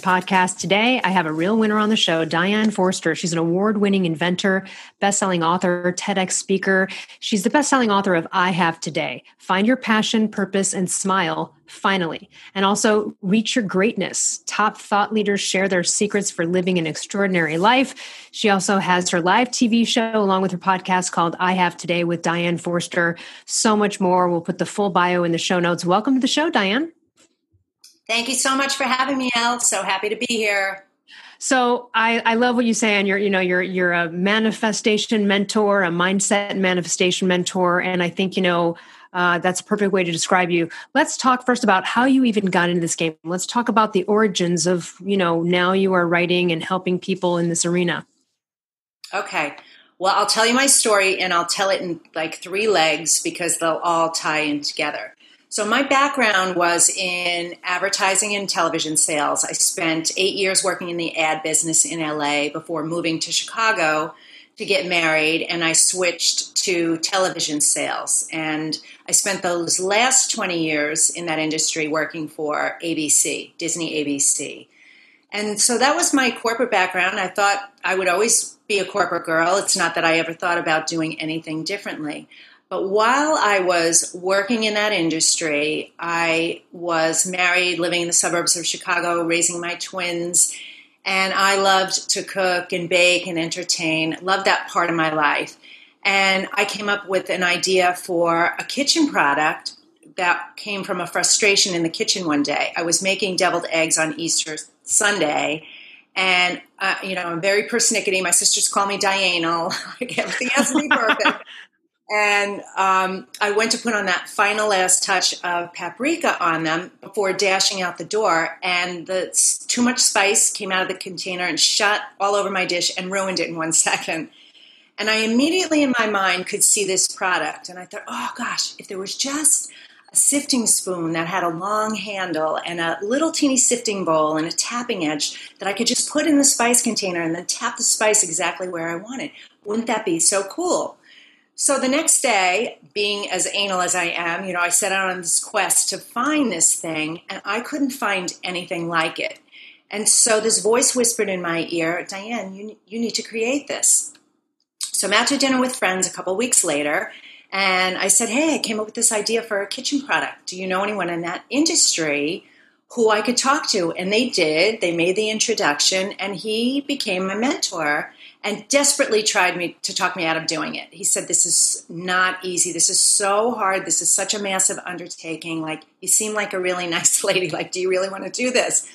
podcast. Today, I have a real winner on the show, Diane Forster. She's an award winning inventor, best selling author, TEDx speaker. She's the best selling author of I Have Today Find Your Passion, Purpose, and Smile finally. And also, Reach Your Greatness. Top thought leaders share their secrets for living an extraordinary life. She also has her live TV show along with her podcast called I Have Today with Diane Forster. So much more. We'll put the full bio in the show notes. Welcome to the show, Diane. Thank you so much for having me, Elle. So happy to be here. So I, I love what you say, and you're you know you're you're a manifestation mentor, a mindset manifestation mentor, and I think you know uh, that's a perfect way to describe you. Let's talk first about how you even got into this game. Let's talk about the origins of you know now you are writing and helping people in this arena. Okay. Well, I'll tell you my story and I'll tell it in like three legs because they'll all tie in together. So, my background was in advertising and television sales. I spent eight years working in the ad business in LA before moving to Chicago to get married, and I switched to television sales. And I spent those last 20 years in that industry working for ABC, Disney ABC. And so that was my corporate background. I thought I would always be a corporate girl. It's not that I ever thought about doing anything differently. But while I was working in that industry, I was married, living in the suburbs of Chicago, raising my twins, and I loved to cook and bake and entertain. Loved that part of my life. And I came up with an idea for a kitchen product that came from a frustration in the kitchen one day. I was making deviled eggs on Easter Sunday, and uh, you know I'm very persnickety. My sisters call me Diana. Everything has to be perfect. And um, I went to put on that final last touch of paprika on them before dashing out the door. And the too much spice came out of the container and shot all over my dish and ruined it in one second. And I immediately in my mind could see this product. And I thought, oh gosh, if there was just a sifting spoon that had a long handle and a little teeny sifting bowl and a tapping edge that I could just put in the spice container and then tap the spice exactly where I wanted. Wouldn't that be so cool? So the next day, being as anal as I am, you know, I set out on this quest to find this thing, and I couldn't find anything like it. And so this voice whispered in my ear, Diane, you, you need to create this. So I'm out to dinner with friends a couple weeks later, and I said, Hey, I came up with this idea for a kitchen product. Do you know anyone in that industry who I could talk to? And they did. They made the introduction, and he became my mentor and desperately tried me to talk me out of doing it. He said, This is not easy. This is so hard. This is such a massive undertaking. Like, you seem like a really nice lady. Like, do you really want to do this?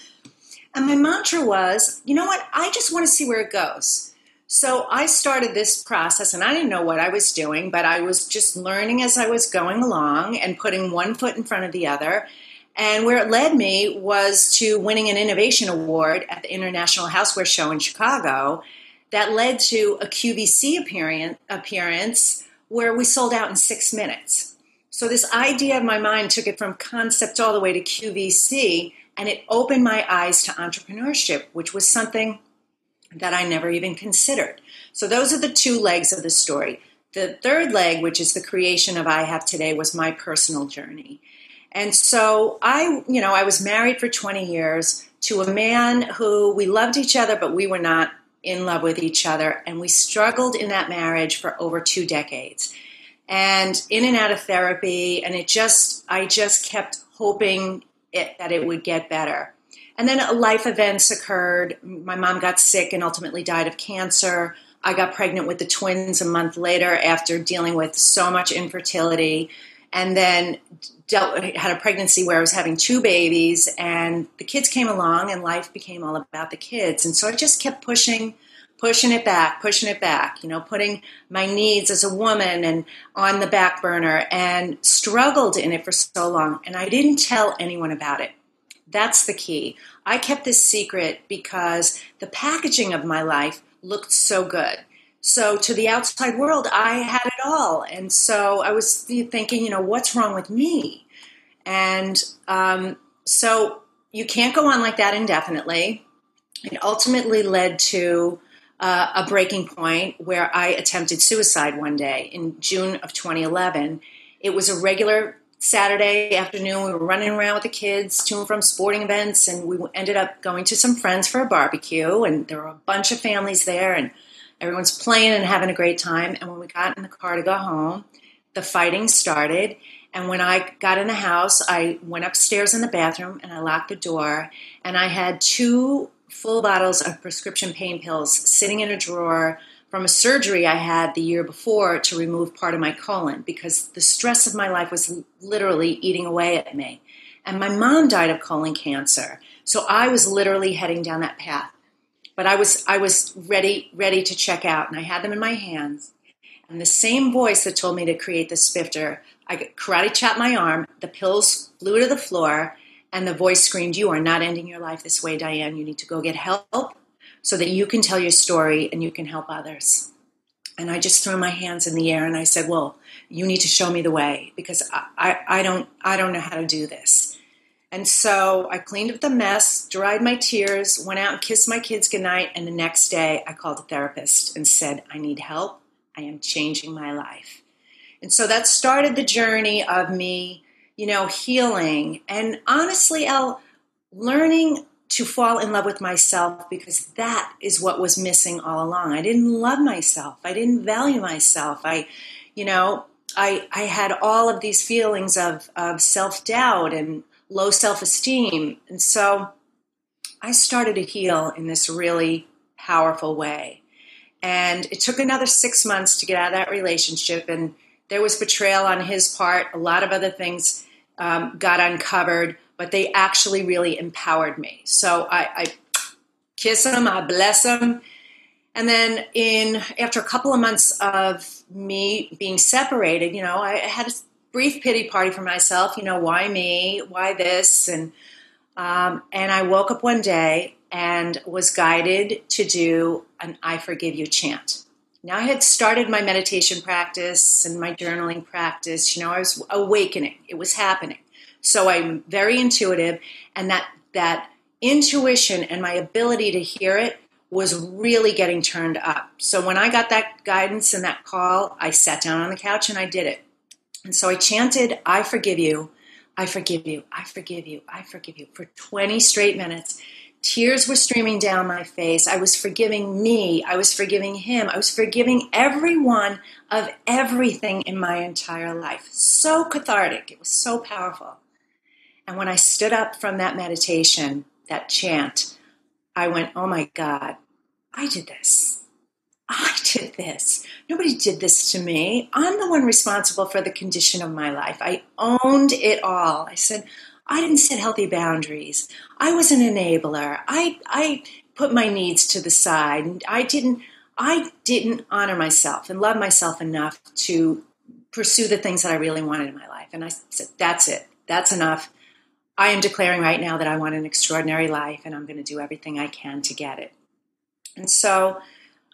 And my mantra was, you know what? I just want to see where it goes. So I started this process, and I didn't know what I was doing, but I was just learning as I was going along and putting one foot in front of the other. And where it led me was to winning an innovation award at the International Houseware Show in Chicago that led to a QVC appearance where we sold out in six minutes. So, this idea of my mind took it from concept all the way to QVC, and it opened my eyes to entrepreneurship, which was something that I never even considered. So, those are the two legs of the story. The third leg, which is the creation of I Have Today, was my personal journey. And so I, you know, I was married for 20 years to a man who we loved each other, but we were not in love with each other. And we struggled in that marriage for over two decades. And in and out of therapy, and it just, I just kept hoping it, that it would get better. And then life events occurred. My mom got sick and ultimately died of cancer. I got pregnant with the twins a month later after dealing with so much infertility. And then dealt, had a pregnancy where I was having two babies, and the kids came along, and life became all about the kids. And so I just kept pushing, pushing it back, pushing it back. You know, putting my needs as a woman and on the back burner, and struggled in it for so long. And I didn't tell anyone about it. That's the key. I kept this secret because the packaging of my life looked so good. So to the outside world, I had all. And so I was thinking, you know, what's wrong with me? And um, so you can't go on like that indefinitely. It ultimately led to uh, a breaking point where I attempted suicide one day in June of 2011. It was a regular Saturday afternoon. We were running around with the kids to and from sporting events, and we ended up going to some friends for a barbecue. And there were a bunch of families there, and everyone's playing and having a great time. And when we got in the car to go home, the fighting started. And when I got in the house, I went upstairs in the bathroom and I locked the door. And I had two full bottles of prescription pain pills sitting in a drawer from a surgery I had the year before to remove part of my colon because the stress of my life was literally eating away at me. And my mom died of colon cancer. So I was literally heading down that path. But I was I was ready ready to check out and I had them in my hands. And the same voice that told me to create the spifter, I karate chopped my arm, the pills flew to the floor, and the voice screamed, You are not ending your life this way, Diane. You need to go get help so that you can tell your story and you can help others. And I just threw my hands in the air and I said, Well, you need to show me the way because I, I, I don't I don't know how to do this. And so I cleaned up the mess, dried my tears, went out and kissed my kids goodnight, and the next day I called a therapist and said, I need help. I am changing my life. And so that started the journey of me, you know, healing. And honestly, Elle, learning to fall in love with myself because that is what was missing all along. I didn't love myself. I didn't value myself. I, you know, I, I had all of these feelings of, of self doubt and low self esteem. And so I started to heal in this really powerful way. And it took another six months to get out of that relationship. And there was betrayal on his part. A lot of other things um, got uncovered but they actually really empowered me. So I, I kiss him, I bless him. And then in after a couple of months of me being separated, you know, I had brief pity party for myself. You know, why me? Why this? And um, and I woke up one day and was guided to do an "I forgive you" chant. Now I had started my meditation practice and my journaling practice. You know, I was awakening; it was happening. So I'm very intuitive, and that that intuition and my ability to hear it was really getting turned up. So when I got that guidance and that call, I sat down on the couch and I did it. And so I chanted, I forgive you, I forgive you, I forgive you, I forgive you for 20 straight minutes. Tears were streaming down my face. I was forgiving me. I was forgiving him. I was forgiving everyone of everything in my entire life. So cathartic. It was so powerful. And when I stood up from that meditation, that chant, I went, oh my God, I did this. I did this. Nobody did this to me. I'm the one responsible for the condition of my life. I owned it all. I said, I didn't set healthy boundaries. I was an enabler. I, I put my needs to the side. I didn't, I didn't honor myself and love myself enough to pursue the things that I really wanted in my life. And I said, that's it. That's enough. I am declaring right now that I want an extraordinary life and I'm going to do everything I can to get it. And so,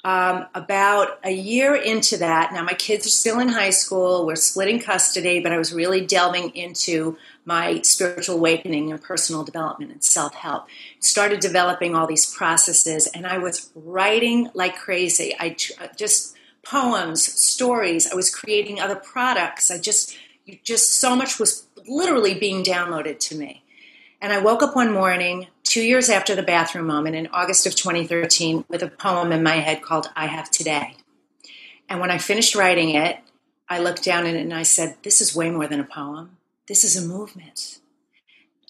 um, about a year into that, now my kids are still in high school, we're splitting custody, but I was really delving into my spiritual awakening and personal development and self help. Started developing all these processes, and I was writing like crazy. I just poems, stories. I was creating other products. I just, just so much was literally being downloaded to me. And I woke up one morning, two years after the bathroom moment in August of 2013, with a poem in my head called I Have Today. And when I finished writing it, I looked down at it and I said, This is way more than a poem. This is a movement.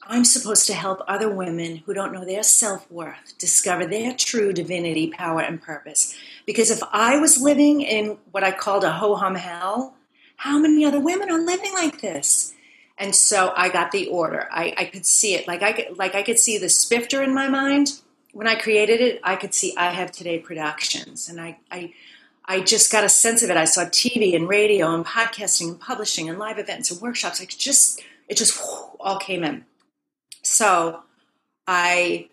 I'm supposed to help other women who don't know their self worth discover their true divinity, power, and purpose. Because if I was living in what I called a ho hum hell, how many other women are living like this? And so I got the order. I, I could see it. Like I could like I could see the spifter in my mind. When I created it, I could see I have today productions. And I, I I just got a sense of it. I saw TV and radio and podcasting and publishing and live events and workshops. Like just it just whoo, all came in. So I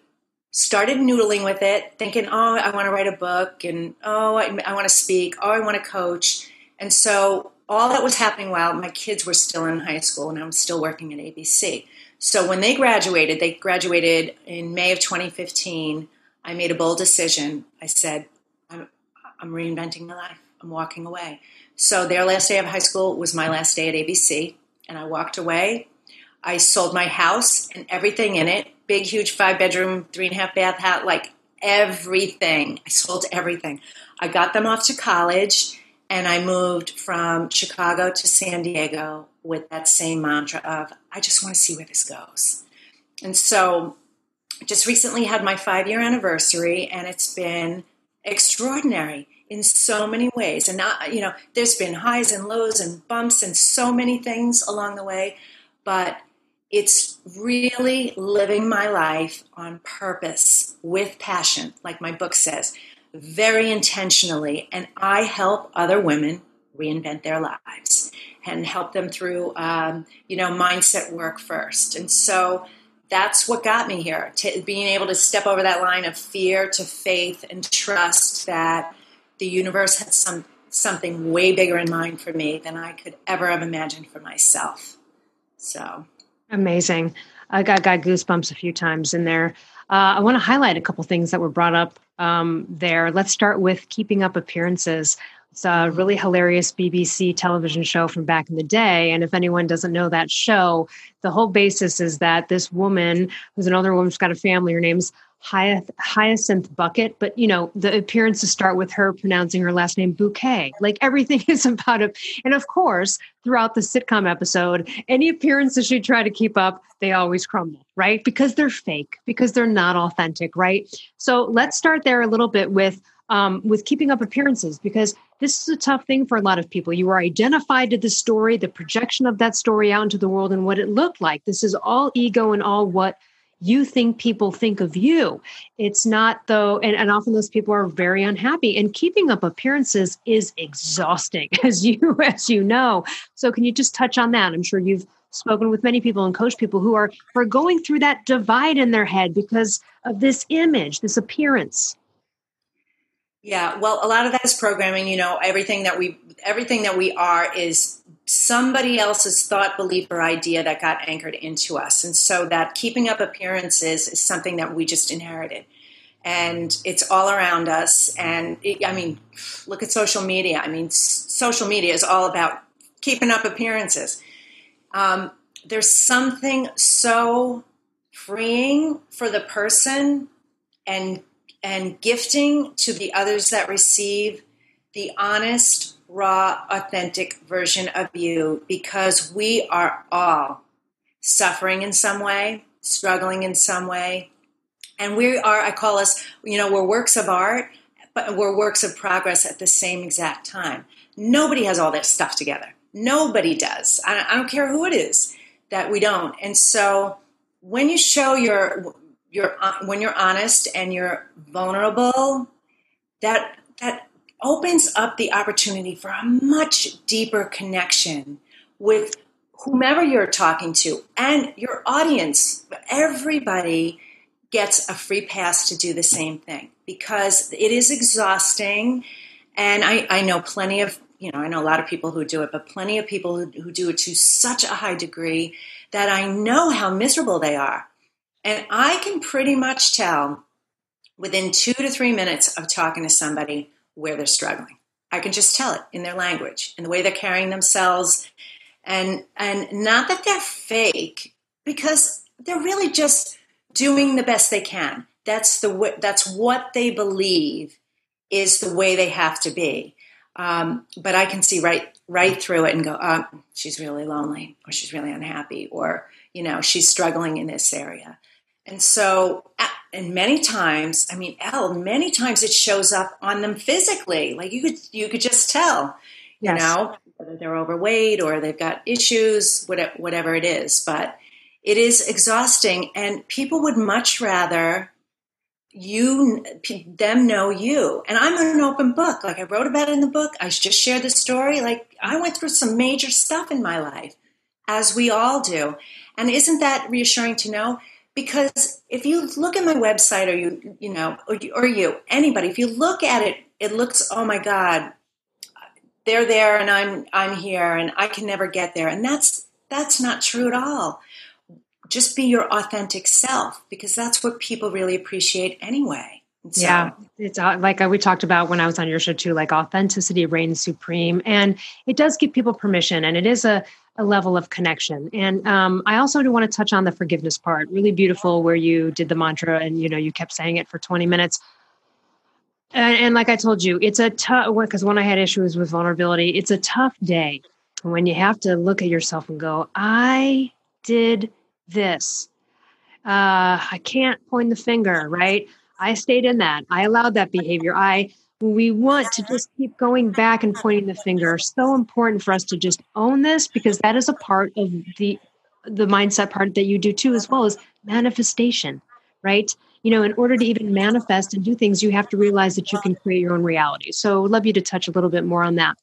started noodling with it, thinking, oh, I want to write a book, and oh, I, I want to speak, oh, I want to coach. And so all that was happening while my kids were still in high school and I was still working at ABC. So when they graduated, they graduated in May of 2015. I made a bold decision. I said, I'm, I'm reinventing my life. I'm walking away. So their last day of high school was my last day at ABC, and I walked away. I sold my house and everything in it big, huge five bedroom, three and a half bath house, like everything. I sold everything. I got them off to college and I moved from Chicago to San Diego with that same mantra of, I just want to see where this goes. And so just recently had my five year anniversary and it's been extraordinary in so many ways. And not, you know, there's been highs and lows and bumps and so many things along the way, but it's really living my life on purpose with passion, like my book says, very intentionally. And I help other women reinvent their lives and help them through, um, you know, mindset work first. And so that's what got me here to being able to step over that line of fear to faith and trust that the universe had some something way bigger in mind for me than I could ever have imagined for myself. So amazing. I got, got goosebumps a few times in there. Uh, I want to highlight a couple things that were brought up um, there. Let's start with keeping up appearances. It's a really hilarious BBC television show from back in the day. And if anyone doesn't know that show, the whole basis is that this woman, who's another woman who's got a family, her name's Hyacinth Bucket, but you know, the appearances start with her pronouncing her last name Bouquet. Like everything is about it. And of course, throughout the sitcom episode, any appearances she tried to keep up, they always crumble, right? Because they're fake, because they're not authentic, right? So let's start there a little bit with um, with keeping up appearances because this is a tough thing for a lot of people. You are identified to the story, the projection of that story out into the world, and what it looked like. This is all ego and all what you think people think of you. It's not though, and, and often those people are very unhappy. And keeping up appearances is exhausting, as you as you know. So can you just touch on that? I'm sure you've spoken with many people and coached people who are are going through that divide in their head because of this image, this appearance. Yeah, well, a lot of that is programming. You know, everything that we everything that we are is somebody else's thought, belief, or idea that got anchored into us, and so that keeping up appearances is something that we just inherited, and it's all around us. And it, I mean, look at social media. I mean, s- social media is all about keeping up appearances. Um, there's something so freeing for the person and and gifting to the others that receive the honest, raw, authentic version of you because we are all suffering in some way, struggling in some way. And we are, I call us, you know, we're works of art, but we're works of progress at the same exact time. Nobody has all that stuff together. Nobody does. I, I don't care who it is that we don't. And so when you show your you're uh, when you're honest and you're vulnerable, that that opens up the opportunity for a much deeper connection with whomever you're talking to and your audience. Everybody gets a free pass to do the same thing because it is exhausting. And I, I know plenty of, you know, I know a lot of people who do it, but plenty of people who, who do it to such a high degree that I know how miserable they are and I can pretty much tell within two to three minutes of talking to somebody where they're struggling. I can just tell it in their language, in the way they're carrying themselves. And, and not that they're fake, because they're really just doing the best they can. That's the that's what they believe is the way they have to be. Um, but I can see right right through it and go, oh, she's really lonely, or she's really unhappy, or you know, she's struggling in this area. And so, and many times, I mean, Elle, many times it shows up on them physically. Like you could, you could just tell, you yes. know, whether they're overweight or they've got issues, whatever it is. But it is exhausting, and people would much rather you them know you. And I'm an open book. Like I wrote about it in the book. I just shared the story. Like I went through some major stuff in my life, as we all do. And isn't that reassuring to know? Because if you look at my website or you you know or you, or you anybody if you look at it it looks oh my god they're there and I'm I'm here and I can never get there. And that's that's not true at all. Just be your authentic self because that's what people really appreciate anyway. So, yeah, it's uh, like uh, we talked about when I was on your show too. Like authenticity reigns supreme, and it does give people permission, and it is a a level of connection. And um, I also do want to touch on the forgiveness part. Really beautiful, where you did the mantra, and you know you kept saying it for twenty minutes. And, and like I told you, it's a tough because when I had issues with vulnerability, it's a tough day when you have to look at yourself and go, I did this. Uh, I can't point the finger, right? I stayed in that. I allowed that behavior. I we want to just keep going back and pointing the finger. So important for us to just own this because that is a part of the the mindset part that you do too, as well as manifestation, right? You know, in order to even manifest and do things, you have to realize that you can create your own reality. So, I'd love you to touch a little bit more on that.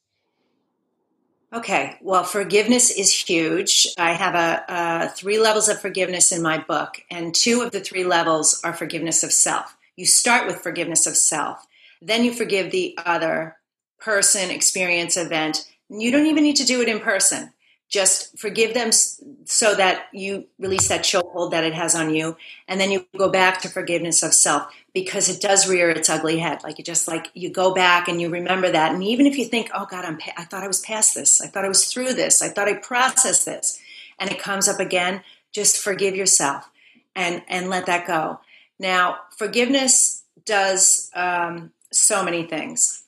Okay, well, forgiveness is huge. I have a, a, three levels of forgiveness in my book, and two of the three levels are forgiveness of self. You start with forgiveness of self, then you forgive the other person, experience, event. You don't even need to do it in person. Just forgive them so that you release that chokehold that it has on you, and then you go back to forgiveness of self because it does rear its ugly head. Like you just like you go back and you remember that, and even if you think, "Oh God, I'm I thought I was past this. I thought I was through this. I thought I processed this," and it comes up again, just forgive yourself and and let that go. Now, forgiveness does um, so many things.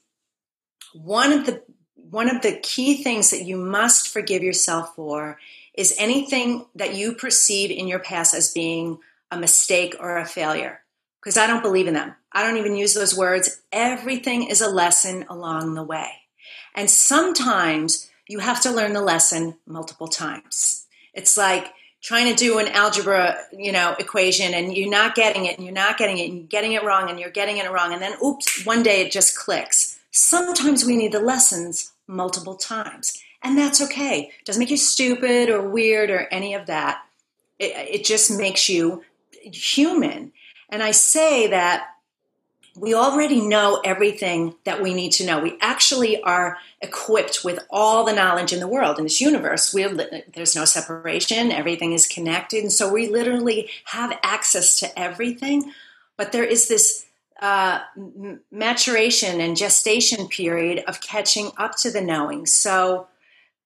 One of the one of the key things that you must forgive yourself for is anything that you perceive in your past as being a mistake or a failure. Because I don't believe in them. I don't even use those words. Everything is a lesson along the way. And sometimes you have to learn the lesson multiple times. It's like trying to do an algebra, you know, equation and you're not getting it and you're not getting it and you're getting it wrong and you're getting it wrong and then oops, one day it just clicks. Sometimes we need the lessons multiple times. And that's okay. It doesn't make you stupid or weird or any of that. It, it just makes you human. And I say that we already know everything that we need to know. We actually are equipped with all the knowledge in the world. In this universe, we there's no separation, everything is connected. And so we literally have access to everything. But there is this uh, maturation and gestation period of catching up to the knowing. So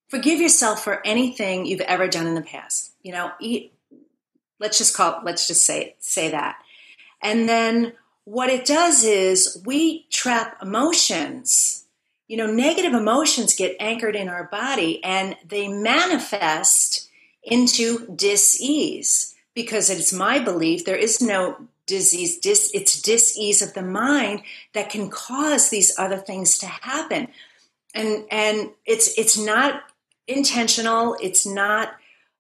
forgive yourself for anything you've ever done in the past. You know, eat, let's just call let's just say say that. And then what it does is we trap emotions. You know, negative emotions get anchored in our body and they manifest into dis-ease because it's my belief there is no disease dis, it's dis-ease of the mind that can cause these other things to happen and and it's it's not intentional it's not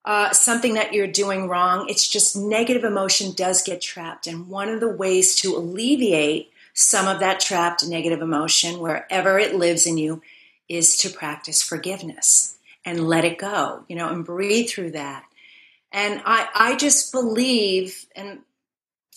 uh, something that you're doing wrong. It's just negative emotion does get trapped. And one of the ways to alleviate some of that trapped negative emotion, wherever it lives in you, is to practice forgiveness and let it go, you know, and breathe through that. And I, I just believe, and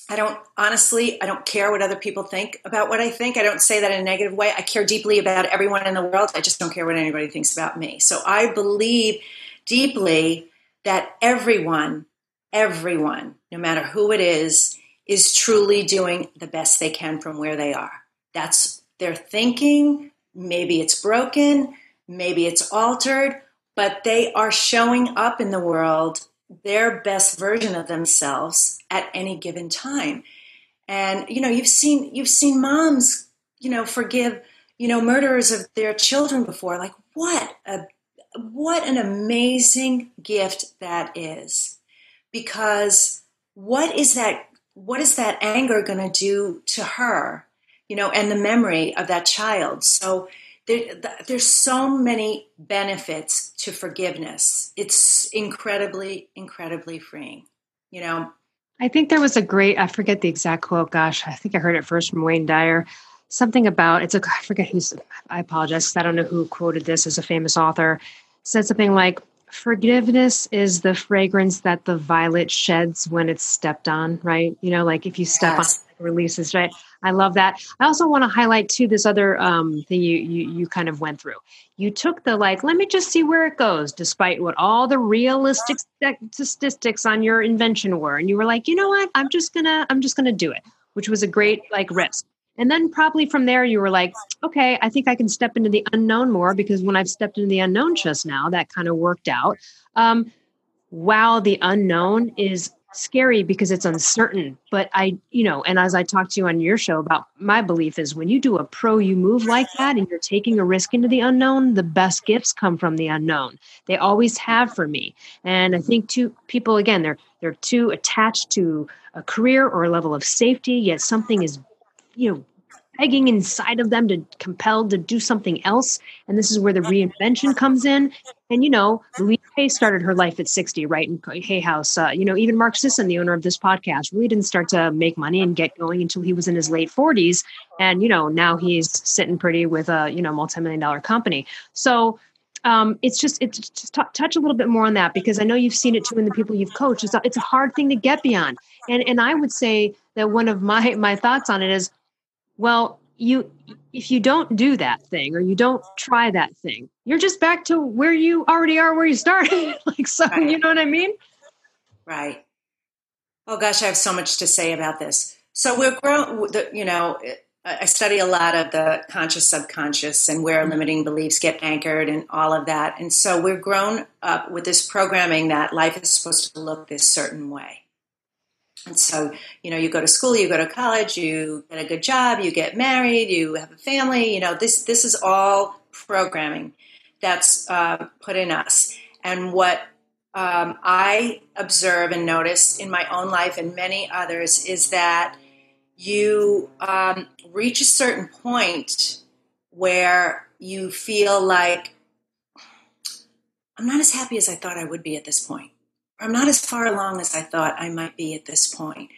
I don't honestly, I don't care what other people think about what I think. I don't say that in a negative way. I care deeply about everyone in the world. I just don't care what anybody thinks about me. So I believe deeply that everyone, everyone, no matter who it is, is truly doing the best they can from where they are. That's their thinking. Maybe it's broken, maybe it's altered, but they are showing up in the world their best version of themselves at any given time. And you know, you've seen you've seen moms, you know, forgive, you know, murderers of their children before. Like what a what an amazing gift that is. Because what is that what is that anger going to do to her, you know, and the memory of that child? So there, there's so many benefits to forgiveness. It's incredibly, incredibly freeing, you know. I think there was a great, I forget the exact quote. Gosh, I think I heard it first from Wayne Dyer. Something about, it's a, I forget who's, I apologize I don't know who quoted this as a famous author said something like, forgiveness is the fragrance that the violet sheds when it's stepped on, right? You know, like if you step yes. on releases, right? I love that. I also want to highlight too this other um, thing you, you you kind of went through. You took the like, let me just see where it goes, despite what all the realistic statistics on your invention were, and you were like, you know what? I'm just gonna I'm just gonna do it, which was a great like risk. And then probably from there, you were like, okay, I think I can step into the unknown more because when I've stepped into the unknown just now, that kind of worked out. Um, wow, the unknown is scary because it's uncertain. But I, you know, and as I talked to you on your show about my belief is when you do a pro you move like that and you're taking a risk into the unknown, the best gifts come from the unknown. They always have for me. And I think too people again, they're they're too attached to a career or a level of safety, yet something is, you know, begging inside of them to compelled to do something else. And this is where the reinvention comes in. And you know, Louise Hay started her life at 60, right? In Hay House. Uh, you know, even Mark Sisson, the owner of this podcast, really didn't start to make money and get going until he was in his late 40s. And you know, now he's sitting pretty with a you know multi-million dollar company. So um, it's just it's just t- touch a little bit more on that because I know you've seen it too in the people you've coached. It's a, it's a hard thing to get beyond, and and I would say that one of my my thoughts on it is well, you if you don't do that thing or you don't try that thing, you're just back to where you already are where you started. like so, right. you know what I mean? Right. Oh gosh, I have so much to say about this. So we're grown, you know, I study a lot of the conscious subconscious and where mm-hmm. limiting beliefs get anchored and all of that. And so we're grown up with this programming that life is supposed to look this certain way. And so, you know, you go to school, you go to college, you get a good job, you get married, you have a family. You know, this this is all programming that's uh, put in us. And what um, I observe and notice in my own life and many others is that you um, reach a certain point where you feel like I'm not as happy as I thought I would be at this point. I'm not as far along as I thought I might be at this point.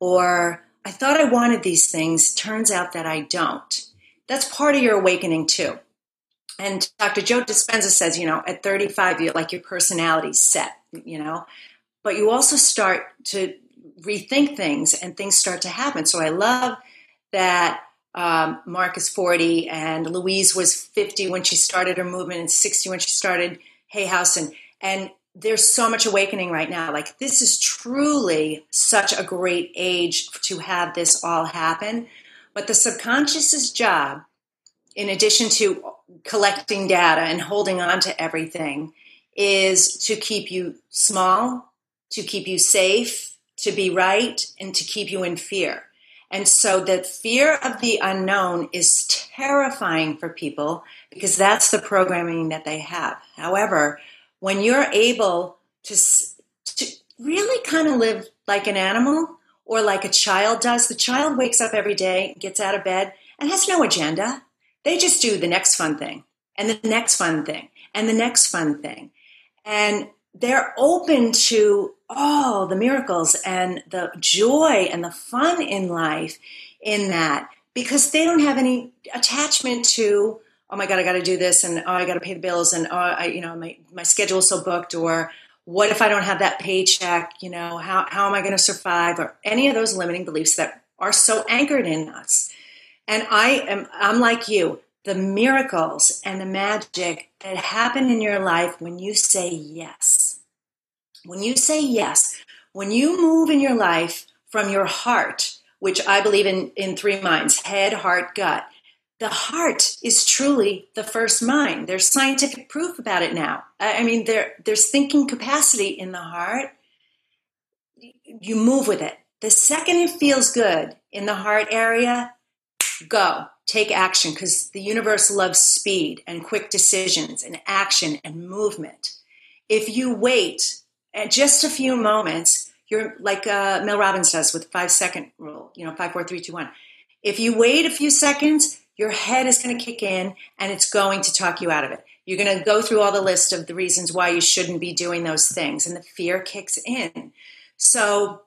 Or I thought I wanted these things, turns out that I don't. That's part of your awakening too. And Dr. Joe Dispenza says, you know, at 35, you're like your personality's set, you know, but you also start to rethink things and things start to happen. So I love that um, Mark is 40 and Louise was 50 when she started her movement and 60 when she started Hay House. And, and there's so much awakening right now. Like, this is truly such a great age to have this all happen. But the subconscious's job, in addition to collecting data and holding on to everything, is to keep you small, to keep you safe, to be right, and to keep you in fear. And so the fear of the unknown is terrifying for people because that's the programming that they have. However, when you're able to, to really kind of live like an animal or like a child does, the child wakes up every day, gets out of bed, and has no agenda. They just do the next fun thing and the next fun thing and the next fun thing. And they're open to all the miracles and the joy and the fun in life in that because they don't have any attachment to oh my god, I got to do this, and oh, I got to pay the bills, and oh, I, you know, my my schedule's so booked, or what if I don't have that paycheck? You know, how how am I going to survive? Or any of those limiting beliefs that are so anchored in us. And I am I'm like you. The miracles and the magic that happen in your life when you say yes. When you say yes, when you move in your life from your heart, which I believe in in three minds head, heart, gut the heart is truly the first mind. There's scientific proof about it now. I mean, there, there's thinking capacity in the heart. You move with it. The second it feels good in the heart area, go. Take action because the universe loves speed and quick decisions and action and movement. If you wait just a few moments, you're like uh, Mel Robbins does with five second rule, you know, five, four, three, two, one. If you wait a few seconds, your head is going to kick in and it's going to talk you out of it. You're going to go through all the list of the reasons why you shouldn't be doing those things, and the fear kicks in. So,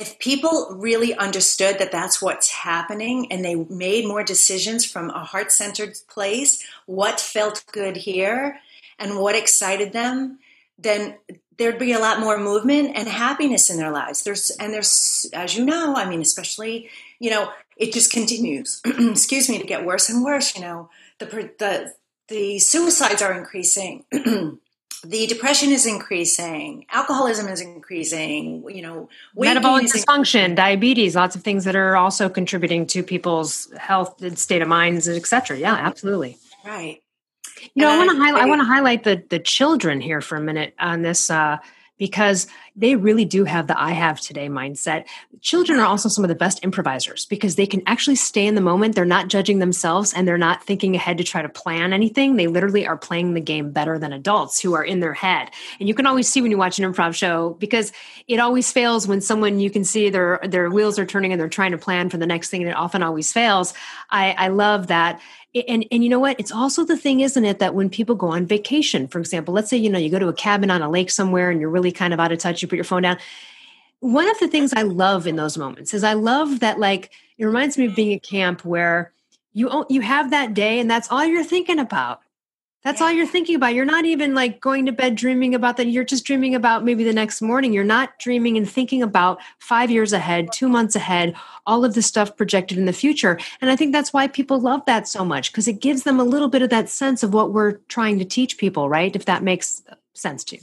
if people really understood that that's what's happening and they made more decisions from a heart centered place, what felt good here, and what excited them, then there'd be a lot more movement and happiness in their lives. There's and there's as you know, I mean, especially you know, it just continues. excuse me, to get worse and worse. You know, the the the suicides are increasing. the depression is increasing, alcoholism is increasing, you know, metabolic dysfunction, diabetes, lots of things that are also contributing to people's health and state of minds, etc. Yeah, absolutely. Right. You know, I want to highlight. I want to highlight the the children here for a minute on this uh, because they really do have the I have today mindset. Children are also some of the best improvisers because they can actually stay in the moment. They're not judging themselves and they're not thinking ahead to try to plan anything. They literally are playing the game better than adults who are in their head. And you can always see when you watch an improv show because it always fails when someone you can see their their wheels are turning and they're trying to plan for the next thing and it often always fails. I, I love that and and you know what? It's also the thing isn't it that when people go on vacation for example let's say you know you go to a cabin on a lake somewhere and you're really kind of out of touch you put your phone down. One of the things i love in those moments is i love that like it reminds me of being at camp where you you have that day and that's all you're thinking about that's yeah. all you're thinking about. You're not even like going to bed dreaming about that. You're just dreaming about maybe the next morning. You're not dreaming and thinking about five years ahead, two months ahead, all of the stuff projected in the future. And I think that's why people love that so much because it gives them a little bit of that sense of what we're trying to teach people, right? If that makes sense to you.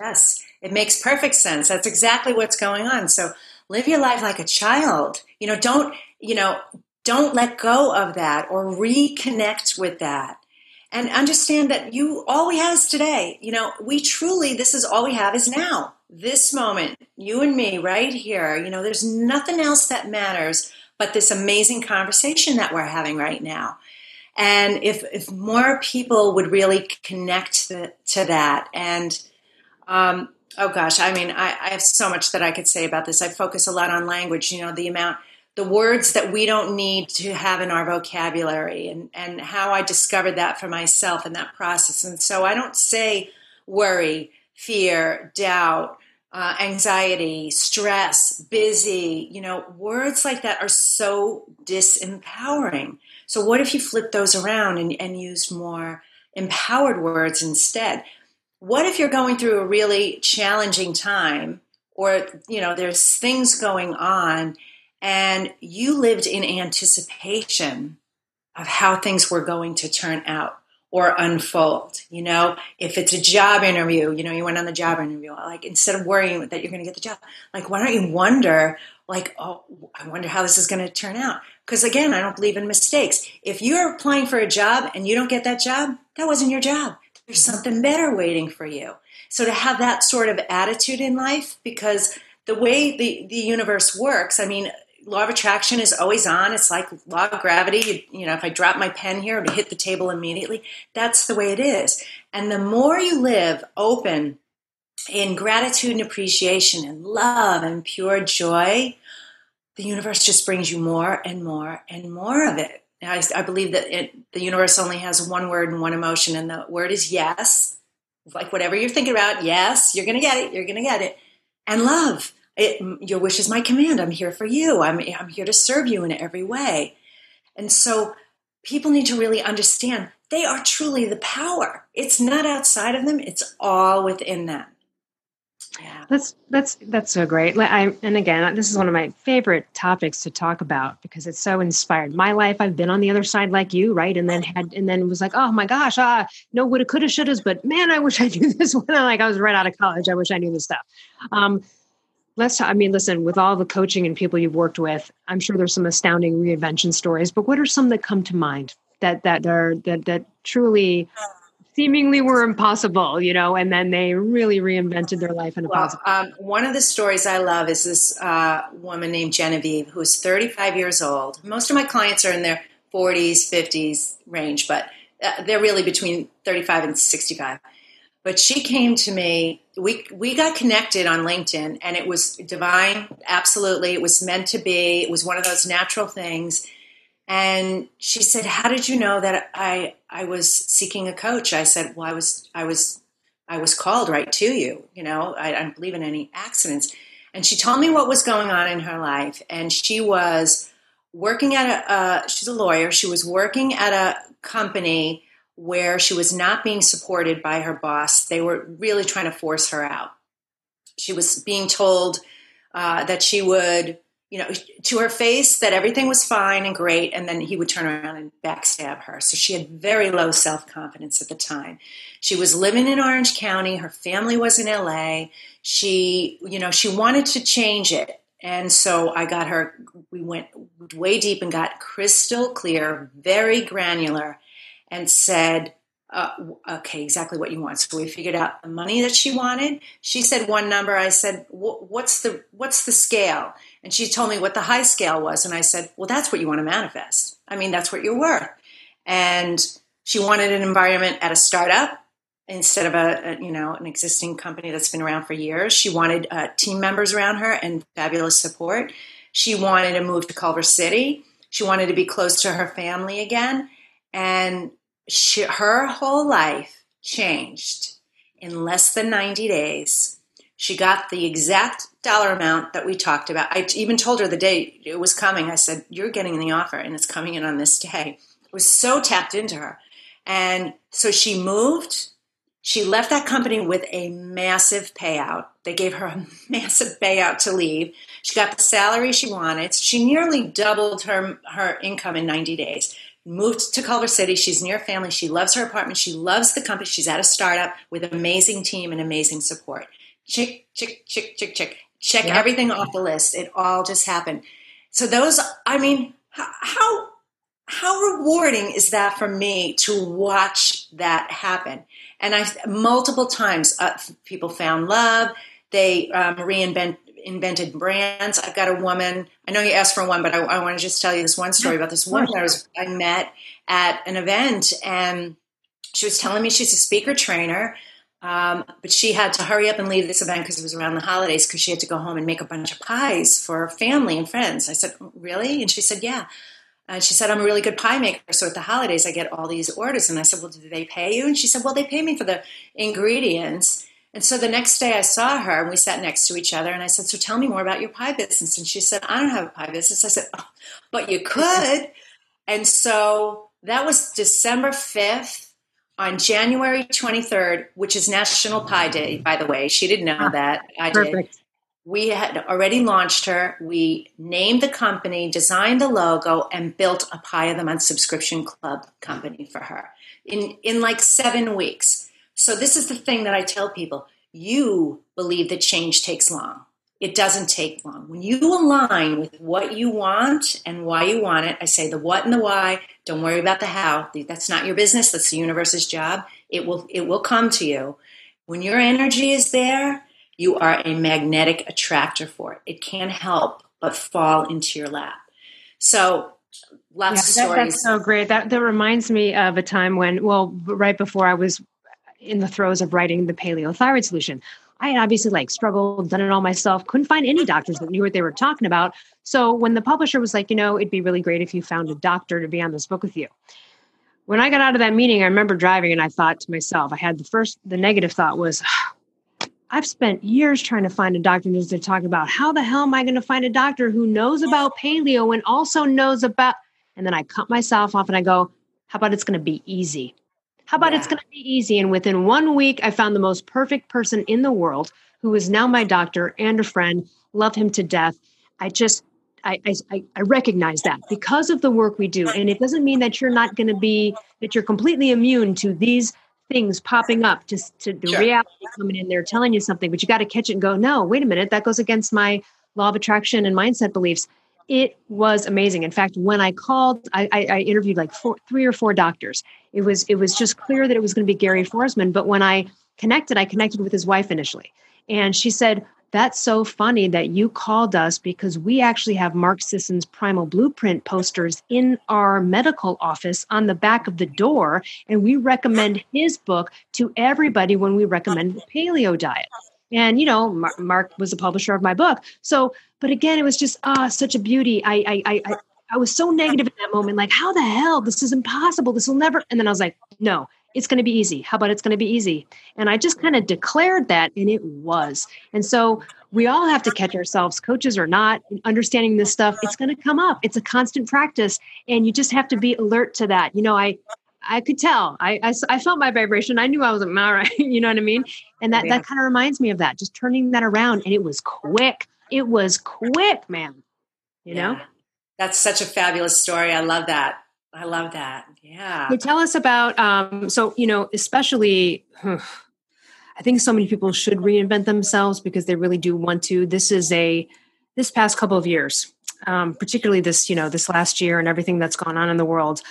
Yes, it makes perfect sense. That's exactly what's going on. So live your life like a child. You know, don't, you know, don't let go of that or reconnect with that and understand that you all we have is today. You know, we truly, this is all we have is now, this moment, you and me right here. You know, there's nothing else that matters but this amazing conversation that we're having right now. And if, if more people would really connect to, to that and, um, oh gosh, I mean, I, I have so much that I could say about this. I focus a lot on language, you know, the amount the words that we don't need to have in our vocabulary and, and how I discovered that for myself in that process. And so I don't say worry, fear, doubt, uh, anxiety, stress, busy, you know, words like that are so disempowering. So what if you flip those around and, and used more empowered words instead? What if you're going through a really challenging time or, you know, there's things going on and you lived in anticipation of how things were going to turn out or unfold. You know, if it's a job interview, you know, you went on the job interview, like instead of worrying that you're going to get the job, like, why don't you wonder, like, oh, I wonder how this is going to turn out? Because again, I don't believe in mistakes. If you're applying for a job and you don't get that job, that wasn't your job. There's something better waiting for you. So to have that sort of attitude in life, because the way the, the universe works, I mean, law of attraction is always on. It's like law of gravity. You, you know, if I drop my pen here, to hit the table immediately. That's the way it is. And the more you live open in gratitude and appreciation and love and pure joy, the universe just brings you more and more and more of it. I, I believe that it, the universe only has one word and one emotion, and the word is yes. Like whatever you're thinking about, yes, you're going to get it. You're going to get it. And love it, your wish is my command. I'm here for you. I'm, I'm here to serve you in every way. And so people need to really understand they are truly the power. It's not outside of them, it's all within them. Yeah. That's that's that's so great. I, and again, this is one of my favorite topics to talk about because it's so inspired. My life, I've been on the other side like you, right? And then had and then was like, oh my gosh, ah, no, woulda, coulda, shouldas, but man, I wish I knew this when I like I was right out of college. I wish I knew this stuff. Um, let's talk, I mean, listen, with all the coaching and people you've worked with, I'm sure there's some astounding reinvention stories, but what are some that come to mind that, that are, that, that truly seemingly were impossible, you know, and then they really reinvented their life in a well, positive um, one of the stories I love is this uh, woman named Genevieve, who's 35 years old. Most of my clients are in their 40s, 50s range, but uh, they're really between 35 and 65. But she came to me. We we got connected on LinkedIn, and it was divine. Absolutely, it was meant to be. It was one of those natural things. And she said, "How did you know that I I was seeking a coach?" I said, "Well, I was I was I was called right to you. You know, I, I don't believe in any accidents." And she told me what was going on in her life, and she was working at a. Uh, she's a lawyer. She was working at a company where she was not being supported by her boss. They were really trying to force her out. She was being told uh, that she would, you know, to her face that everything was fine and great, and then he would turn around and backstab her. So she had very low self confidence at the time. She was living in Orange County. Her family was in LA. She, you know, she wanted to change it. And so I got her, we went way deep and got crystal clear, very granular, and said, uh, okay, exactly what you want. So we figured out the money that she wanted. She said one number. I said, what's the what's the scale? And she told me what the high scale was. And I said, well, that's what you want to manifest. I mean, that's what you're worth. And she wanted an environment at a startup instead of a, a, you know an existing company that's been around for years. She wanted uh, team members around her and fabulous support. She wanted to move to Culver City. She wanted to be close to her family again, and she, her whole life changed in less than 90 days. She got the exact dollar amount that we talked about. I even told her the day it was coming. I said, You're getting the offer, and it's coming in on this day. It was so tapped into her. And so she moved she left that company with a massive payout. They gave her a massive payout to leave. She got the salary she wanted. She nearly doubled her, her income in 90 days. Moved to Culver City. She's near family. She loves her apartment. She loves the company. She's at a startup with an amazing team and amazing support. Chick, chick, chick, chick, chick. Check yep. everything off the list. It all just happened. So those, I mean, how how rewarding is that for me to watch that happen? And I multiple times uh, people found love. They um, reinvent invented brands. I've got a woman. I know you asked for one, but I, I want to just tell you this one story about this woman I was I met at an event, and she was telling me she's a speaker trainer. Um, but she had to hurry up and leave this event because it was around the holidays because she had to go home and make a bunch of pies for family and friends. I said, Really? And she said, Yeah. And she said, I'm a really good pie maker. So at the holidays, I get all these orders. And I said, Well, do they pay you? And she said, Well, they pay me for the ingredients. And so the next day I saw her and we sat next to each other. And I said, So tell me more about your pie business. And she said, I don't have a pie business. I said, oh, But you could. and so that was December 5th. On January 23rd, which is National Pie Day, by the way, she didn't know ah, that. I Perfect. did we had already launched her. We named the company, designed the logo, and built a Pie of the Month subscription club company for her in, in like seven weeks. So, this is the thing that I tell people you believe that change takes long. It doesn't take long. When you align with what you want and why you want it, I say the what and the why. Don't worry about the how. That's not your business. That's the universe's job. It will it will come to you. When your energy is there, you are a magnetic attractor for it. It can't help but fall into your lap. So lots yeah, of stories. that's so great. That that reminds me of a time when, well, right before I was in the throes of writing the paleo thyroid solution. I had obviously like struggled, done it all myself, couldn't find any doctors that knew what they were talking about. So when the publisher was like, you know, it'd be really great if you found a doctor to be on this book with you. When I got out of that meeting, I remember driving and I thought to myself, I had the first, the negative thought was, I've spent years trying to find a doctor to talk about how the hell am I going to find a doctor who knows about paleo and also knows about. And then I cut myself off and I go, how about it's going to be easy? How about yeah. it's going to be easy? And within one week, I found the most perfect person in the world who is now my doctor and a friend. Love him to death. I just, I, I, I recognize that because of the work we do. And it doesn't mean that you're not going to be, that you're completely immune to these things popping up just to the sure. reality coming in there telling you something but you got to catch it and go no wait a minute that goes against my law of attraction and mindset beliefs it was amazing in fact when i called i, I, interviewed like four, three or four doctors it was it was just clear that it was going to be gary foresman but when i connected i connected with his wife initially and she said that's so funny that you called us because we actually have Mark Sisson's Primal Blueprint posters in our medical office on the back of the door. And we recommend his book to everybody when we recommend the paleo diet. And, you know, Mark was a publisher of my book. So, but again, it was just ah, such a beauty. I, I, I, I was so negative at that moment, like, how the hell? This is impossible. This will never. And then I was like, no, it's going to be easy. How about it's going to be easy? And I just kind of declared that, and it was. And so we all have to catch ourselves, coaches or not, understanding this stuff. It's going to come up. It's a constant practice, and you just have to be alert to that. You know, I I could tell. I, I, I felt my vibration. I knew I was like, all right. you know what I mean? And that, yeah. that kind of reminds me of that, just turning that around. And it was quick. It was quick, man. You yeah. know? That's such a fabulous story. I love that. I love that. Yeah. Hey, tell us about, um, so, you know, especially, I think so many people should reinvent themselves because they really do want to. This is a, this past couple of years, um, particularly this, you know, this last year and everything that's gone on in the world,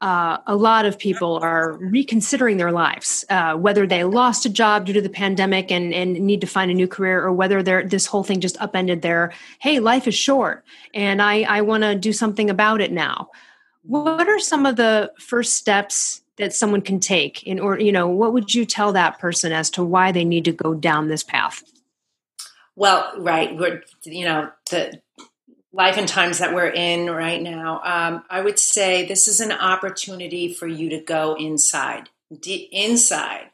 uh, a lot of people are reconsidering their lives, uh, whether they lost a job due to the pandemic and, and need to find a new career, or whether this whole thing just upended their, hey, life is short and I, I want to do something about it now. What are some of the first steps that someone can take in order, you know, what would you tell that person as to why they need to go down this path? Well, right. You know, the life and times that we're in right now, um, I would say this is an opportunity for you to go inside. Inside.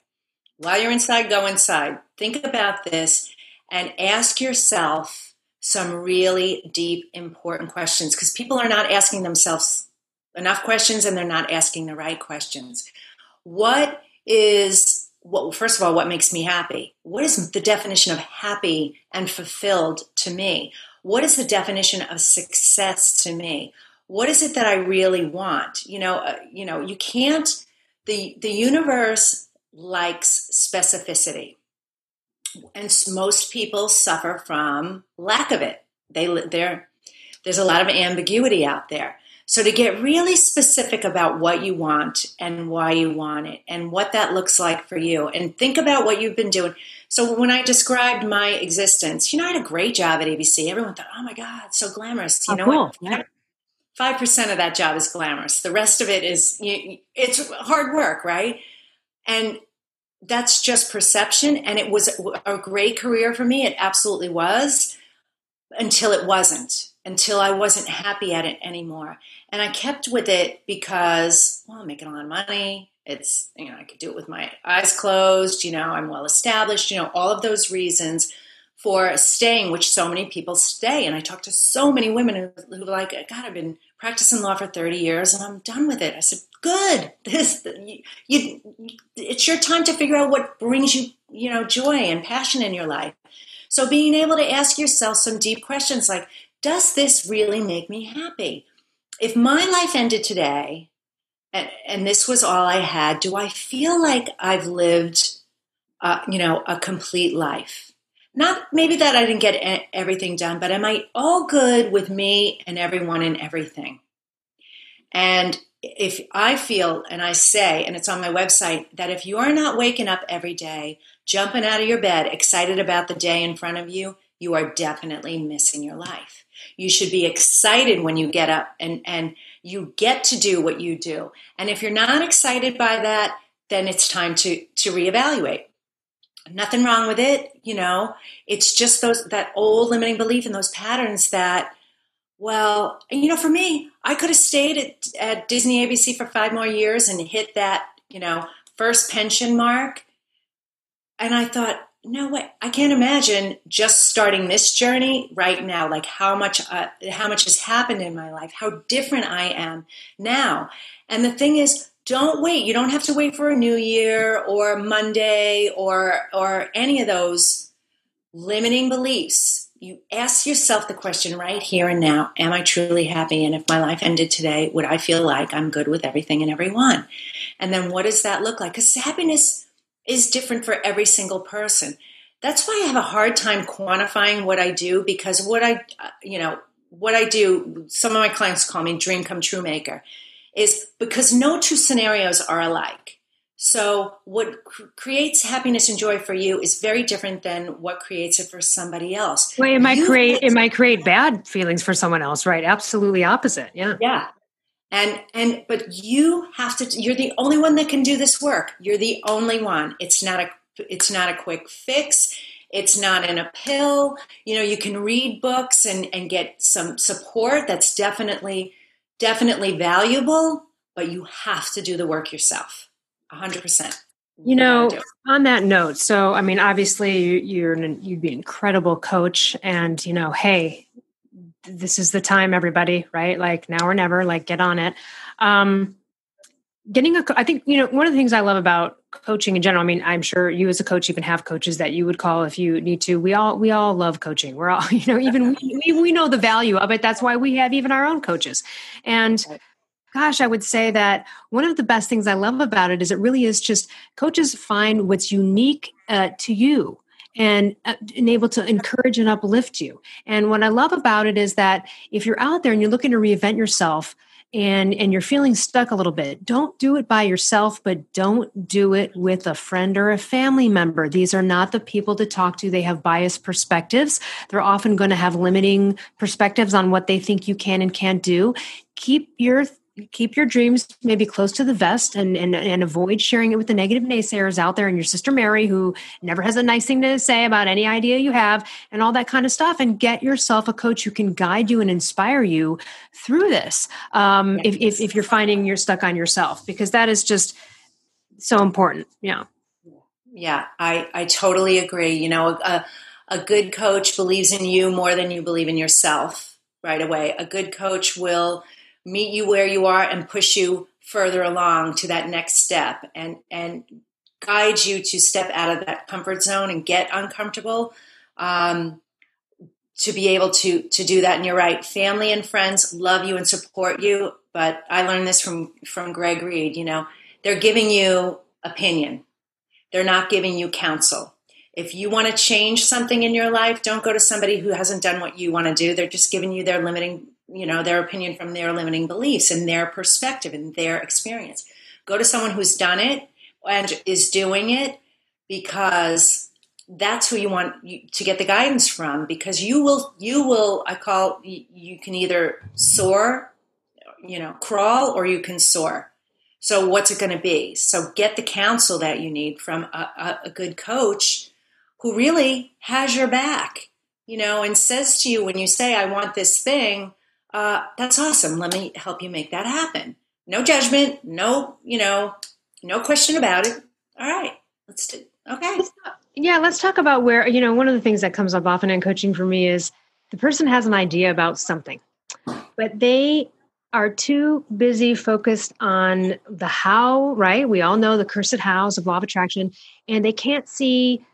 While you're inside, go inside. Think about this and ask yourself some really deep, important questions because people are not asking themselves enough questions and they're not asking the right questions. What is what first of all what makes me happy? What is the definition of happy and fulfilled to me? What is the definition of success to me? What is it that I really want? You know, uh, you know, you can't. the The universe likes specificity, and most people suffer from lack of it. They there, there's a lot of ambiguity out there. So to get really specific about what you want and why you want it and what that looks like for you, and think about what you've been doing. So when I described my existence, you know, I had a great job at ABC. Everyone thought, "Oh my God, so glamorous!" You oh, know cool. what? Five percent of that job is glamorous. The rest of it is it's hard work, right? And that's just perception. And it was a great career for me. It absolutely was until it wasn't, until I wasn't happy at it anymore. And I kept with it because, well, I'm making a lot of money. It's, you know, I could do it with my eyes closed, you know, I'm well established, you know, all of those reasons for staying, which so many people stay. And I talk to so many women who, who like, God, I've been practicing law for 30 years and I'm done with it. I said, good. This, you, you, it's your time to figure out what brings you, you know, joy and passion in your life. So being able to ask yourself some deep questions like, does this really make me happy? If my life ended today, and, and this was all I had. Do I feel like I've lived, uh, you know, a complete life? Not maybe that I didn't get everything done, but am I all good with me and everyone and everything? And if I feel and I say, and it's on my website, that if you are not waking up every day, jumping out of your bed, excited about the day in front of you, you are definitely missing your life. You should be excited when you get up and, and you get to do what you do. And if you're not excited by that, then it's time to, to reevaluate. Nothing wrong with it, you know. It's just those that old limiting belief and those patterns that, well, you know, for me, I could have stayed at, at Disney ABC for five more years and hit that, you know, first pension mark. And I thought, no way i can't imagine just starting this journey right now like how much uh, how much has happened in my life how different i am now. And the thing is don't wait. You don't have to wait for a new year or monday or or any of those limiting beliefs. You ask yourself the question right here and now am i truly happy? And if my life ended today would i feel like i'm good with everything and everyone? And then what does that look like? Because happiness is different for every single person. That's why I have a hard time quantifying what I do because what I, uh, you know, what I do, some of my clients call me dream come true maker, is because no two scenarios are alike. So, what cr- creates happiness and joy for you is very different than what creates it for somebody else. Well, it might you create it might create bad feelings for someone else, right? Absolutely opposite. Yeah. Yeah and and but you have to you're the only one that can do this work. You're the only one. It's not a it's not a quick fix. It's not in a pill. You know you can read books and and get some support that's definitely definitely valuable but you have to do the work yourself. 100% you know on that note so i mean obviously you're an, you'd be an incredible coach and you know hey this is the time everybody right? Like now or never like get on it. Um getting a i think you know one of the things i love about coaching in general i mean i'm sure you as a coach even have coaches that you would call if you need to. We all we all love coaching. We're all you know even we, we know the value of it. That's why we have even our own coaches. And gosh i would say that one of the best things i love about it is it really is just coaches find what's unique uh, to you and, uh, and able to encourage and uplift you. And what i love about it is that if you're out there and you're looking to reinvent yourself and and you're feeling stuck a little bit don't do it by yourself but don't do it with a friend or a family member. These are not the people to talk to. They have biased perspectives. They're often going to have limiting perspectives on what they think you can and can't do. Keep your keep your dreams maybe close to the vest and, and and avoid sharing it with the negative naysayers out there and your sister mary who never has a nice thing to say about any idea you have and all that kind of stuff. And get yourself a coach who can guide you and inspire you through this um, yes. if, if, if you're finding you're stuck on yourself because that is just so important. Yeah. Yeah i i totally agree. You know a, a good coach believes in you more than you believe in yourself right away. A good coach will meet you where you are and push you further along to that next step and and guide you to step out of that comfort zone and get uncomfortable um, to be able to to do that. And you're right family and friends love you and support you but i learned this from from greg reid you know they're giving you opinion. They're not giving you counsel. If you want to change something in your life don't go to somebody who hasn't done what you want to do. They're just giving you their limiting you know their opinion from their limiting beliefs and their perspective and their experience. Go to someone who's done it and is doing it because that's who you want to get the guidance from because you will you will i call you can either soar you know crawl or you can soar. So what's it going to be? So get the counsel that you need from a, a, good coach who really has your back you know and says to you when you say i want this thing uh, that's awesome. Let me help you make that happen. No judgment, no, you know, no question about it. All right, let's do. Okay. Yeah, let's talk about where you know one of the things that comes up often in coaching for me is the person has an idea about something, but they are too busy focused on the how. Right? We all know the cursed hows of law of attraction, and they can't see.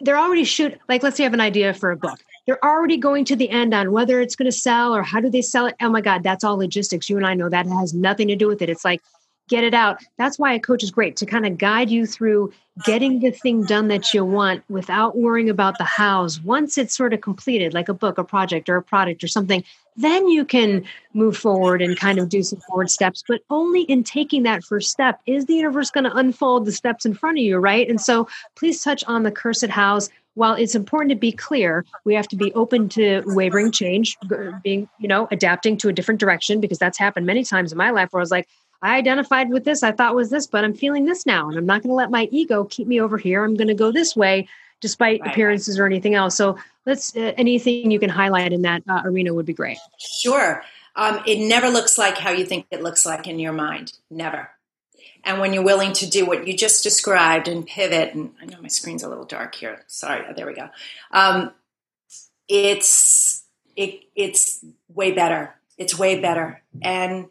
They're already shoot like let's say you have an idea for a book they're already going to the end on whether it's going to sell or how do they sell it. Oh my God, that's all logistics. You and I know that has nothing to do with it. It's like, get it out. That's why a coach is great to kind of guide you through getting the thing done that you want without worrying about the hows. Once it's sort of completed, like a book, a project, or a product or something, then you can move forward and kind of do some forward steps. But only in taking that first step is the universe going to unfold the steps in front of you, right? And so please touch on the cursed hows while it's important to be clear, we have to be open to wavering change, being, you know, adapting to a different direction because that's happened many times in my life where I was like, I identified with this, I thought was this, but I'm feeling this now. And I'm not going to let my ego keep me over here. I'm going to go this way despite right. appearances or anything else. So let's, uh, anything you can highlight in that uh, arena would be great. Sure. Um, it never looks like how you think it looks like in your mind. Never and when you're willing to do what you just described and pivot and i know my screen's a little dark here. Sorry oh, there we go. Um, it's it, it's way better. It's way better. And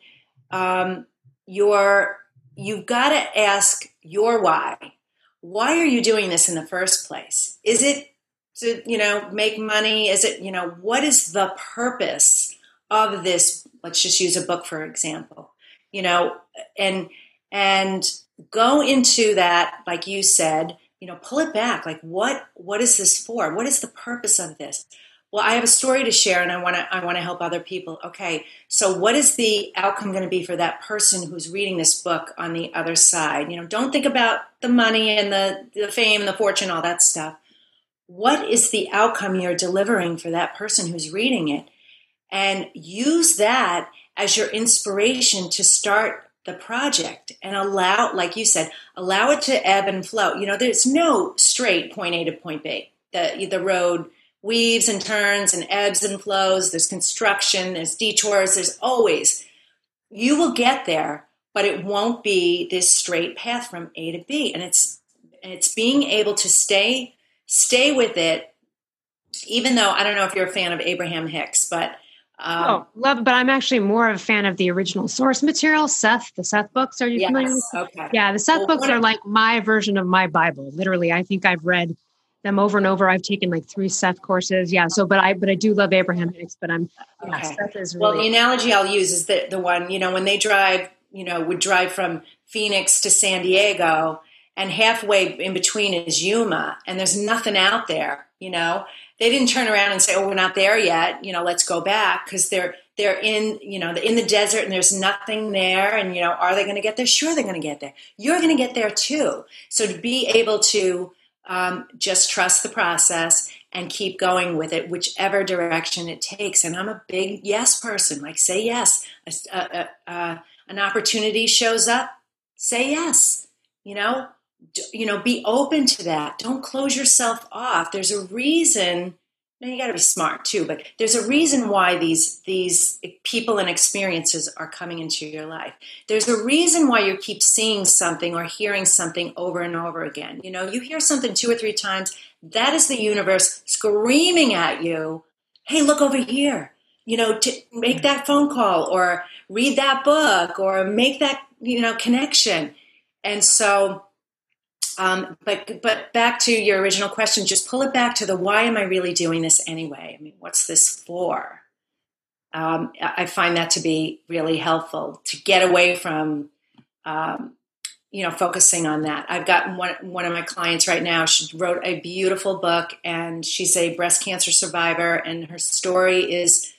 um, you're you've got to ask your why. Why are you doing this in the first place? Is it to you know make money? Is it you know what is the purpose of this? Let's just use a book for example. You know and and go into that like you said you know pull it back. Like what what is this for? What is the purpose of this? Well i have a story to share and i want to i want to help other people. Okay so what is the outcome going to be for that person who's reading this book on the other side? You know don't think about the money and the the fame and the fortune all that stuff. What is the outcome you're delivering for that person who's reading it? And use that as your inspiration to start the project and allow, like you said, allow it to ebb and flow. You know, there's no straight point A to point B. The, the road weaves and turns and ebbs and flows. There's construction, there's detours, there's always, you will get there, but it won't be this straight path from A to B. And it's, it's being able to stay, stay with it, even though I don't know if you're a fan of Abraham Hicks, but Um, oh, love. But I'm actually more of a fan of the original source material, Seth, the Seth books. Are you yes, familiar with? Okay. Yeah, the Seth well, books are like my version of my Bible. Literally, I think I've read them over and over. I've taken like three Seth courses. Yeah. So, but I, but I do love Abraham Hicks, but I'm, okay. yeah, Seth is really. Well, the analogy I'll use is the, the one, you know, when they drive, you know, would drive from Phoenix to San Diego and halfway in between is Yuma and there's nothing out there, you know, they didn't turn around and say, "Oh, we're not there yet. You know, let's go back," because they're they're in you know in the desert and there's nothing there. And you know, are they going to get there? Sure, they're going to get there. You're going to get there too. So to be able to um, just trust the process and keep going with it, whichever direction it takes. And I'm a big yes person. Like, say yes. A, a, a, an opportunity shows up, say yes. You know, you know, be open to that. Don't close yourself off. There's a reason. Now you got to be smart too, but there's a reason why these these people and experiences are coming into your life. There's a reason why you keep seeing something or hearing something over and over again. You know, you hear something two or three times. That is the universe screaming at you, "Hey, look over here." You know, to make that phone call or read that book or make that you know connection. And so um, but but back to your original question, just pull it back to the why am I really doing this anyway? I mean, what's this for? Um, I find that to be really helpful to get away from, um, you know, focusing on that. I've got one one of my clients right now. She wrote a beautiful book, and she's a breast cancer survivor, and her story is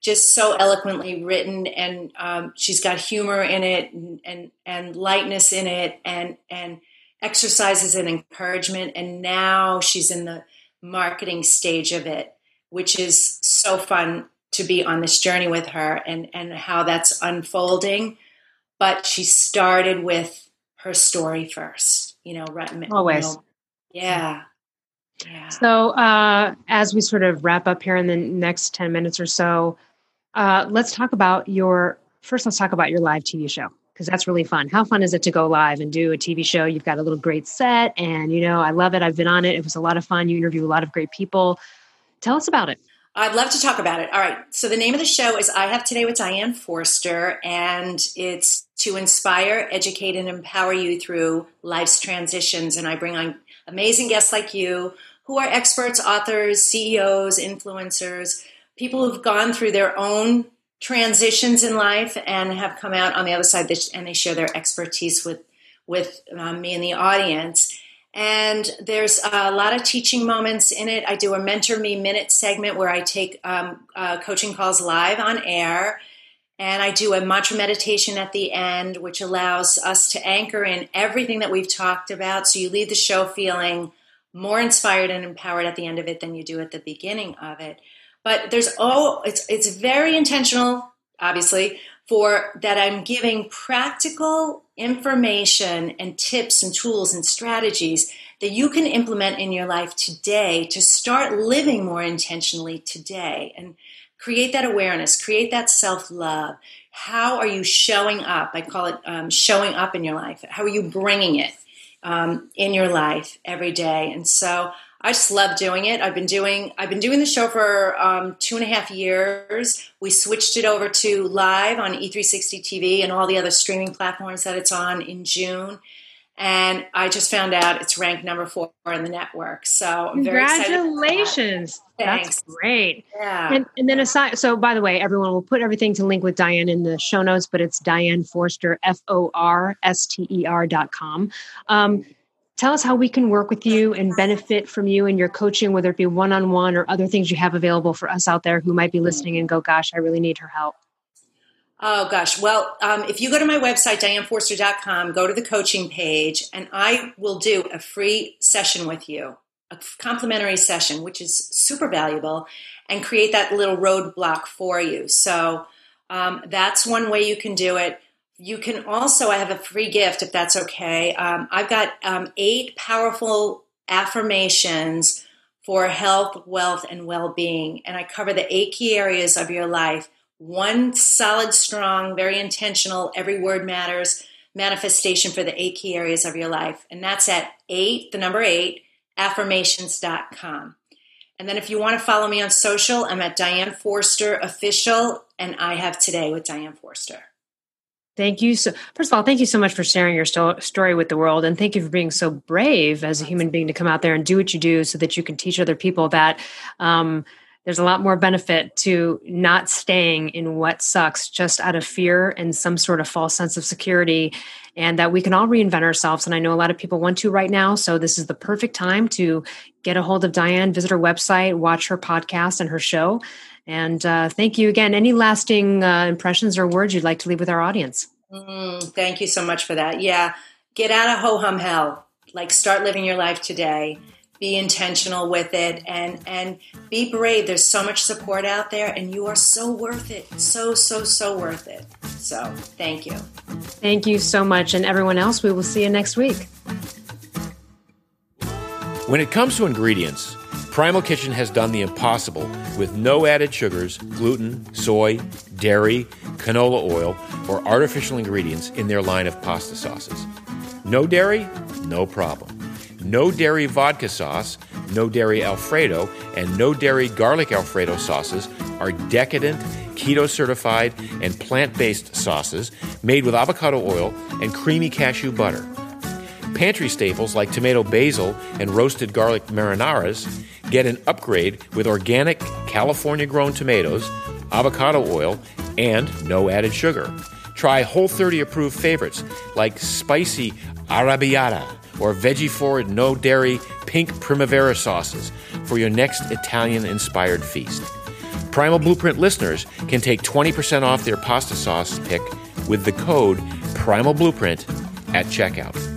just so eloquently written, and um, she's got humor in it, and, and and lightness in it, and and exercises and encouragement. And now she's in the marketing stage of it, which is so fun to be on this journey with her and, and how that's unfolding. But she started with her story first, you know, always. You know, yeah. Yeah. So, uh, as we sort of wrap up here in the next 10 minutes or so, uh, let's talk about your first, let's talk about your live TV show because that's really fun. How fun is it to go live and do a TV show? You've got a little great set, and you know, I love it. I've been on it. It was a lot of fun. You interview a lot of great people. Tell us about it. I'd love to talk about it. All right. So the name of the show is I Have Today with Diane Forster, and it's to inspire, educate, and empower you through life's transitions. And I bring on amazing guests like you who are experts, authors, CEOs, influencers, people who've gone through their own transitions in life and have come out on the other side and they share their expertise with with um, me and the audience. And there's a lot of teaching moments in it. I do a mentor me minute segment where i take um, uh, coaching calls live on air. And i do a mantra meditation at the end which allows us to anchor in everything that we've talked about. So you leave the show feeling more inspired and empowered at the end of it than you do at the beginning of it but there's oh it's it's very intentional obviously for that i'm giving practical information and tips and tools and strategies that you can implement in your life today to start living more intentionally today and create that awareness create that self-love. How are you showing up? I call it um, showing up in your life. How are you bringing it um, in your life every day? And so I just love doing it. I've been doing I've been doing the show for um, two and a half years. We switched it over to live on E360 TV and all the other streaming platforms that it's on in June. And I just found out it's ranked number four in the network. So I'm congratulations. That. That's great. Yeah. And, and then aside, so by the way, everyone will put everything to link with Diane in the show notes, but it's Diane Forster, F O R S T E R dot com. Um, tell us how we can work with you and benefit from you and your coaching, whether it be one on one or other things you have available for us out there who might be listening and go, gosh, I really need her help. Oh, gosh. Well, um, if you go to my website, dianeforster.com, go to the coaching page, and I will do a free session with you, a complimentary session, which is super valuable, and create that little roadblock for you. So um, that's one way you can do it. You can also, I have a free gift if that's okay. Um, I've got um, eight powerful affirmations for health, wealth, and well being. And I cover the eight key areas of your life. One solid, strong, very intentional, every word matters manifestation for the eight key areas of your life. And that's at eight, the number eight, affirmations.com. And then if you want to follow me on social, I'm at Diane Forster Official, and I have today with Diane Forster. Thank you. So, first of all, thank you so much for sharing your sto- story with the world. And thank you for being so brave as a human being to come out there and do what you do so that you can teach other people that um, there's a lot more benefit to not staying in what sucks just out of fear and some sort of false sense of security and that we can all reinvent ourselves. And i know a lot of people want to right now. So this is the perfect time to get a hold of diane visit her website watch her podcast and her show. And uh, thank you again. Any lasting uh, impressions or words you'd like to leave with our audience? Mm, thank you so much for that. Yeah. Get out of ho-hum hell. Like start living your life today be intentional with it and and be brave. There's so much support out there and you are so worth it. So so so worth it. So thank you. Thank you so much. And everyone else we will see you next week. When it comes to ingredients primal kitchen has done the impossible with no added sugars gluten soy dairy canola oil or artificial ingredients in their line of pasta sauces. No dairy no problem no dairy vodka sauce, no dairy Alfredo, and no dairy garlic Alfredo sauces are decadent, keto certified, and plant based sauces made with avocado oil and creamy cashew butter. Pantry staples like tomato basil and roasted garlic marinaras get an upgrade with organic California grown tomatoes, avocado oil, and no added sugar. Try Whole 30 approved favorites like spicy arrabbiata or veggie forward no dairy pink primavera sauces for your next Italian inspired feast. Primal Blueprint listeners can take 20% off their pasta sauce pick with the code Primal Blueprint at checkout.